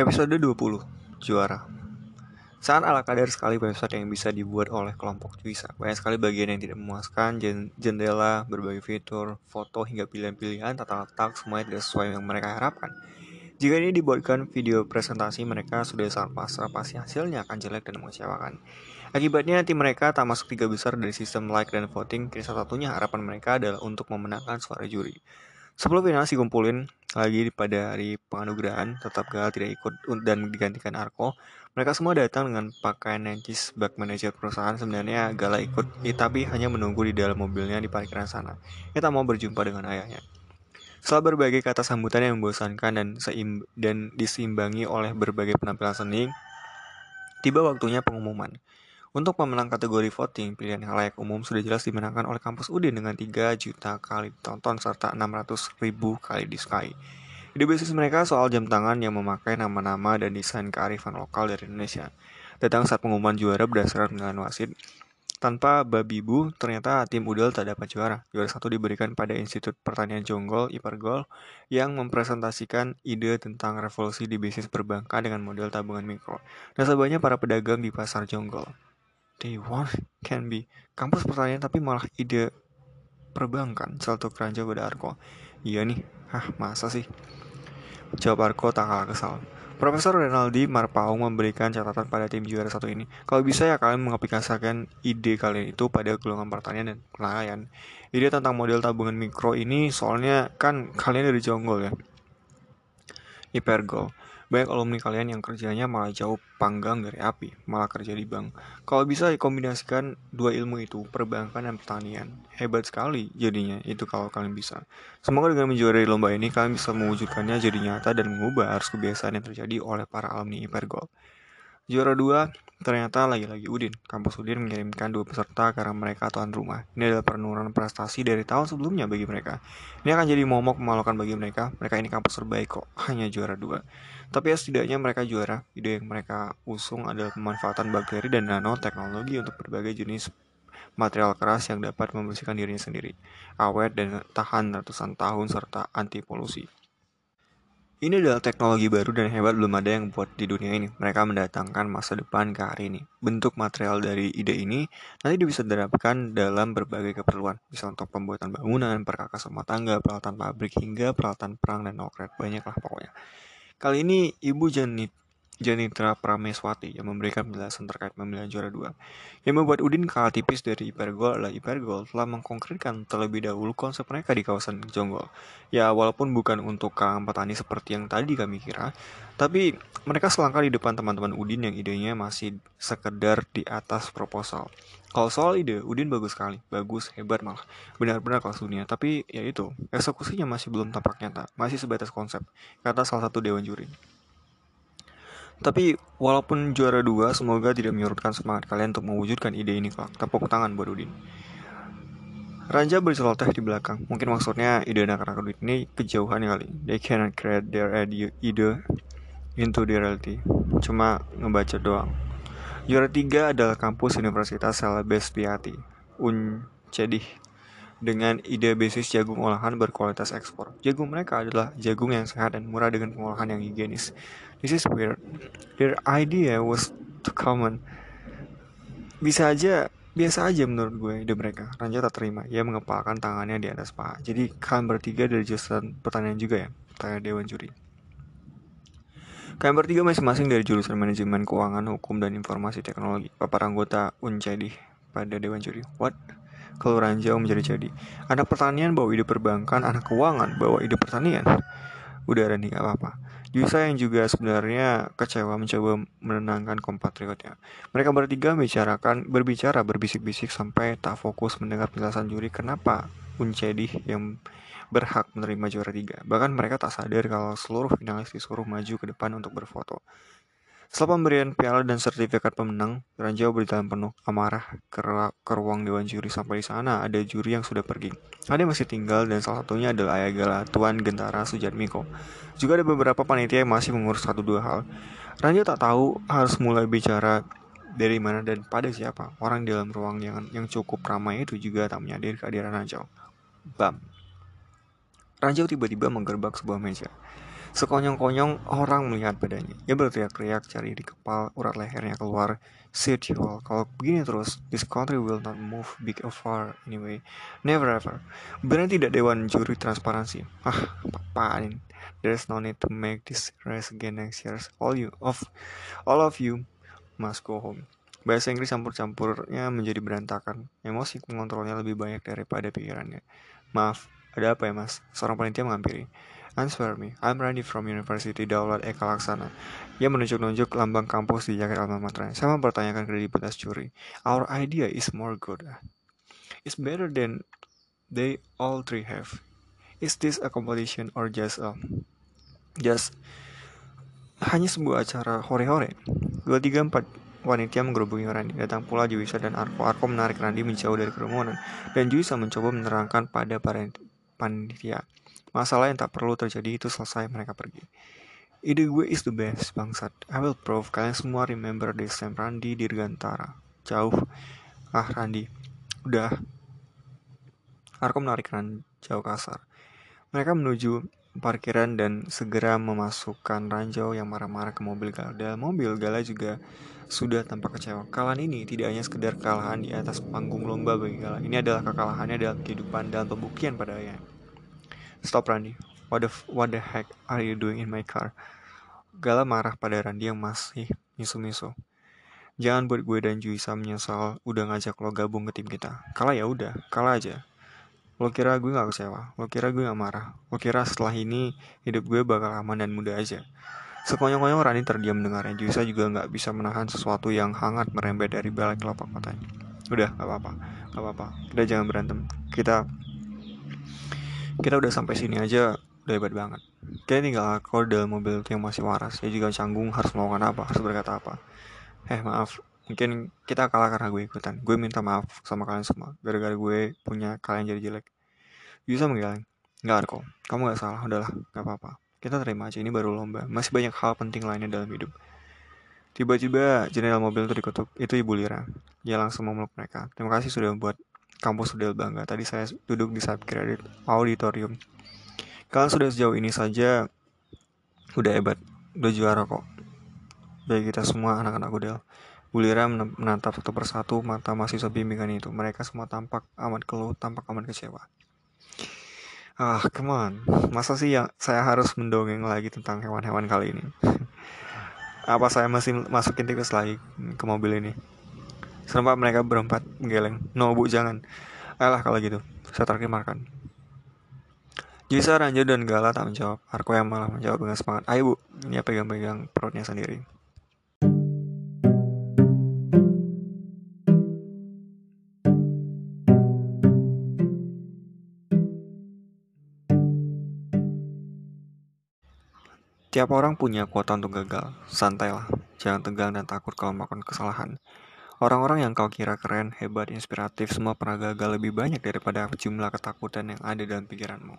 Episode 20 Juara. Sangat ala kadar sekali website yang bisa dibuat oleh kelompok Juisa Banyak sekali bagian yang tidak memuaskan Jendela, berbagai fitur, foto hingga pilihan-pilihan Tata letak semuanya tidak sesuai yang mereka harapkan. Jika ini dibuatkan video presentasi mereka sudah sangat pasrah Pasti hasilnya akan jelek dan mengecewakan. Akibatnya tim mereka tak masuk tiga besar dari sistem like dan voting. Kini satu-satunya harapan mereka adalah untuk memenangkan suara juri Sebelum final kumpulin lagi pada hari penganugerahan, tetap gagal tidak ikut dan digantikan Arko. Mereka semua datang dengan pakaian necis bak manajer perusahaan sebenarnya Gala ikut, tapi hanya menunggu di dalam mobilnya di parkiran sana. Ia tak mau berjumpa dengan ayahnya. Setelah berbagai kata sambutan yang membosankan dan, seim dan diseimbangi oleh berbagai penampilan seni, tiba waktunya pengumuman. Untuk pemenang kategori voting, pilihan yang layak umum sudah jelas dimenangkan oleh kampus Udin dengan 3 juta kali tonton serta 600 ribu kali disukai. Ide bisnis mereka soal jam tangan yang memakai nama-nama dan desain kearifan lokal dari Indonesia. Datang saat pengumuman juara berdasarkan penilaian wasit, tanpa babi bu, ternyata tim Udel tak dapat juara. Juara satu diberikan pada Institut Pertanian Jonggol, Ipergol, yang mempresentasikan ide tentang revolusi di bisnis perbankan dengan model tabungan mikro. Nasabahnya para pedagang di pasar Jonggol day one can be kampus pertanyaan tapi malah ide perbankan salto keranjang pada Arko iya nih hah masa sih jawab Arko tak kalah kesal Profesor Renaldi Marpaung memberikan catatan pada tim juara satu ini. Kalau bisa ya kalian mengaplikasikan ide kalian itu pada golongan pertanian dan nelayan. Ide tentang model tabungan mikro ini soalnya kan kalian dari Jonggol ya. Hipergol. Banyak alumni kalian yang kerjanya malah jauh panggang dari api, malah kerja di bank. Kalau bisa dikombinasikan dua ilmu itu, perbankan dan pertanian. Hebat sekali jadinya, itu kalau kalian bisa. Semoga dengan menjuarai lomba ini, kalian bisa mewujudkannya jadi nyata dan mengubah arus kebiasaan yang terjadi oleh para alumni Ipergol. Juara dua ternyata lagi-lagi Udin. Kampus Udin mengirimkan dua peserta karena mereka tuan rumah. Ini adalah penurunan prestasi dari tahun sebelumnya bagi mereka. Ini akan jadi momok memalukan bagi mereka. Mereka ini kampus terbaik kok, hanya juara dua. Tapi ya setidaknya mereka juara. Ide yang mereka usung adalah pemanfaatan bakteri dan nanoteknologi untuk berbagai jenis material keras yang dapat membersihkan dirinya sendiri, awet dan tahan ratusan tahun serta anti polusi. Ini adalah teknologi baru dan hebat belum ada yang buat di dunia ini. Mereka mendatangkan masa depan ke hari ini. Bentuk material dari ide ini nanti bisa diterapkan dalam berbagai keperluan. Bisa untuk pembuatan bangunan, perkakas rumah tangga, peralatan pabrik, hingga peralatan perang dan nuklir. Banyak pokoknya. Kali ini Ibu Janit Janitra Prameswati yang memberikan penjelasan terkait pemilihan juara dua. Yang membuat Udin kalah tipis dari Ipergol adalah Ipergol telah mengkonkretkan terlebih dahulu konsep mereka di kawasan Jonggol. Ya walaupun bukan untuk kalangan petani seperti yang tadi kami kira, tapi mereka selangkah di depan teman-teman Udin yang idenya masih sekedar di atas proposal. Kalau soal ide, Udin bagus sekali, bagus, hebat malah, benar-benar kelas dunia. Tapi ya itu, eksekusinya masih belum tampak nyata, masih sebatas konsep, kata salah satu dewan juri. Tapi walaupun juara dua, semoga tidak menyurutkan semangat kalian untuk mewujudkan ide ini kelak. Tepuk tangan buat Udin. Ranja berceloteh di belakang. Mungkin maksudnya ide anak-anak Udin ini kejauhan kali. They cannot create their idea into the reality. Cuma ngebaca doang. Juara tiga adalah kampus Universitas Celebes Piati, Uncedih dengan ide bisnis jagung olahan berkualitas ekspor. Jagung mereka adalah jagung yang sehat dan murah dengan pengolahan yang higienis. This is weird. Their idea was too common. Bisa aja, biasa aja menurut gue ide mereka. Ranja tak terima. Ia mengepalkan tangannya di atas paha. Jadi kalian bertiga dari jurusan pertanian juga ya? Tanya Dewan Juri. Kalian bertiga masing-masing dari jurusan manajemen keuangan, hukum, dan informasi teknologi. Bapak anggota Uncedi pada Dewan Juri. What? Kalau ranjau menjadi-jadi. Anak pertanian bawa ide perbankan, anak keuangan bawa ide pertanian. Udah Randy gak apa-apa. Yusa yang juga sebenarnya kecewa mencoba menenangkan kompatriotnya. Mereka bertiga membicarakan, berbicara berbisik-bisik sampai tak fokus mendengar penjelasan juri kenapa Uncedi yang berhak menerima juara tiga. Bahkan mereka tak sadar kalau seluruh finalis disuruh maju ke depan untuk berfoto. Setelah pemberian piala dan sertifikat pemenang, Ranjau berjalan penuh amarah ke, ke ruang dewan juri. Sampai di sana ada juri yang sudah pergi. Ada yang masih tinggal dan salah satunya adalah Ayah Gala, Tuan Gentara Sujatmiko. Juga ada beberapa panitia yang masih mengurus satu dua hal. Ranjau tak tahu harus mulai bicara dari mana dan pada siapa. Orang di dalam ruang yang, yang cukup ramai itu juga tak menyadari kehadiran Ranjau. Bam. Ranjau tiba-tiba menggerbak sebuah meja. Sekonyong-konyong orang melihat badannya. Dia berteriak-teriak cari di kepala, urat lehernya keluar. Sit you all. Kalau begini terus, this country will not move big or far anyway. Never ever. Benar tidak dewan juri transparansi? Ah, apaan? There's no need to make this race again next year. All you of all of you must go home. Bahasa Inggris campur-campurnya menjadi berantakan. Emosi mengontrolnya lebih banyak daripada pikirannya. Maaf, ada apa ya mas? Seorang panitia menghampiri. Answer me, I'm Randy from University Daulat Eka Laksana. Ia menunjuk-nunjuk lambang kampus di jaket alma. Saya mempertanyakan kredibilitas juri. Our idea is more good. It's better than they all three have. Is this a competition or just a just hanya sebuah acara hore-hore? Dua tiga empat wanita menggerubungi Randy. Datang pula Juwisa dan Arko. Arko menarik Randy menjauh dari kerumunan dan Juwisa mencoba menerangkan pada panitia. Masalah yang tak perlu terjadi itu selesai mereka pergi. Ide gue is the best, bangsat. I will prove kalian semua remember this time Randy Dirgantara. Jauh. Ah, Randy. Udah. Arko menarik Randy jauh kasar. Mereka menuju parkiran dan segera memasukkan Ranjau yang marah-marah ke mobil Gala. Mobil, Gala juga sudah tampak kecewa. Kalahan ini tidak hanya sekedar kekalahan di atas panggung lomba bagi Gala. Ini adalah kekalahannya dalam kehidupan dan pembuktian pada ayah. Stop Randy. What the, what the heck are you doing in my car? Gala marah pada Randy yang masih misu-misu. Jangan buat gue dan Juisa menyesal udah ngajak lo gabung ke tim kita. Kalah ya udah, kalah aja. Lo kira gue gak kecewa, lo kira gue gak marah, lo kira setelah ini hidup gue bakal aman dan mudah aja. Sekonyong-konyong Rani terdiam mendengarnya. Juisa juga gak bisa menahan sesuatu yang hangat merembet dari balik kelopak matanya. Udah, gak apa-apa, gak apa-apa. Kita jangan berantem. Kita kita udah sampai sini aja udah hebat banget kayak tinggal aku dalam mobil yang masih waras dia juga canggung harus melakukan apa harus berkata apa eh maaf mungkin kita kalah karena gue ikutan. Gue minta maaf sama kalian semua gara-gara gue punya kalian jadi jelek. Bisa menggalang nggak kok kamu nggak salah. Udahlah nggak apa-apa. Kita terima aja. Ini baru lomba. Masih banyak hal penting lainnya dalam hidup. Tiba-tiba jendela mobil itu dikutuk itu ibu Lira. Dia langsung memeluk mereka. Terima kasih sudah membuat kampus sudah bangga. Tadi saya duduk di Sub Credit Auditorium. Kalian sudah sejauh ini saja. Udah hebat, udah juara kok. Bagi kita semua anak-anak Udel. Bulira menatap satu persatu mata mahasiswa bimbingan itu. Mereka semua tampak amat keluh, tampak amat kecewa. Ah, come on. Masa sih yang saya harus mendongeng lagi tentang hewan-hewan kali ini? Apa saya masih masukin tikus lagi ke mobil ini? Serempak mereka berempat geleng. No bu jangan. Alah kalau gitu. Saya terkimarkan. Jisa, Ranjo, dan Gala tak menjawab. Arko yang malah menjawab dengan semangat. Ayo bu, ini pegang-pegang perutnya sendiri. Tiap orang punya kuota untuk gagal. Santailah, jangan tegang dan takut kalau melakukan kesalahan. Orang-orang yang kau kira keren, hebat, inspiratif, semua pernah gagal lebih banyak daripada jumlah ketakutan yang ada dalam pikiranmu.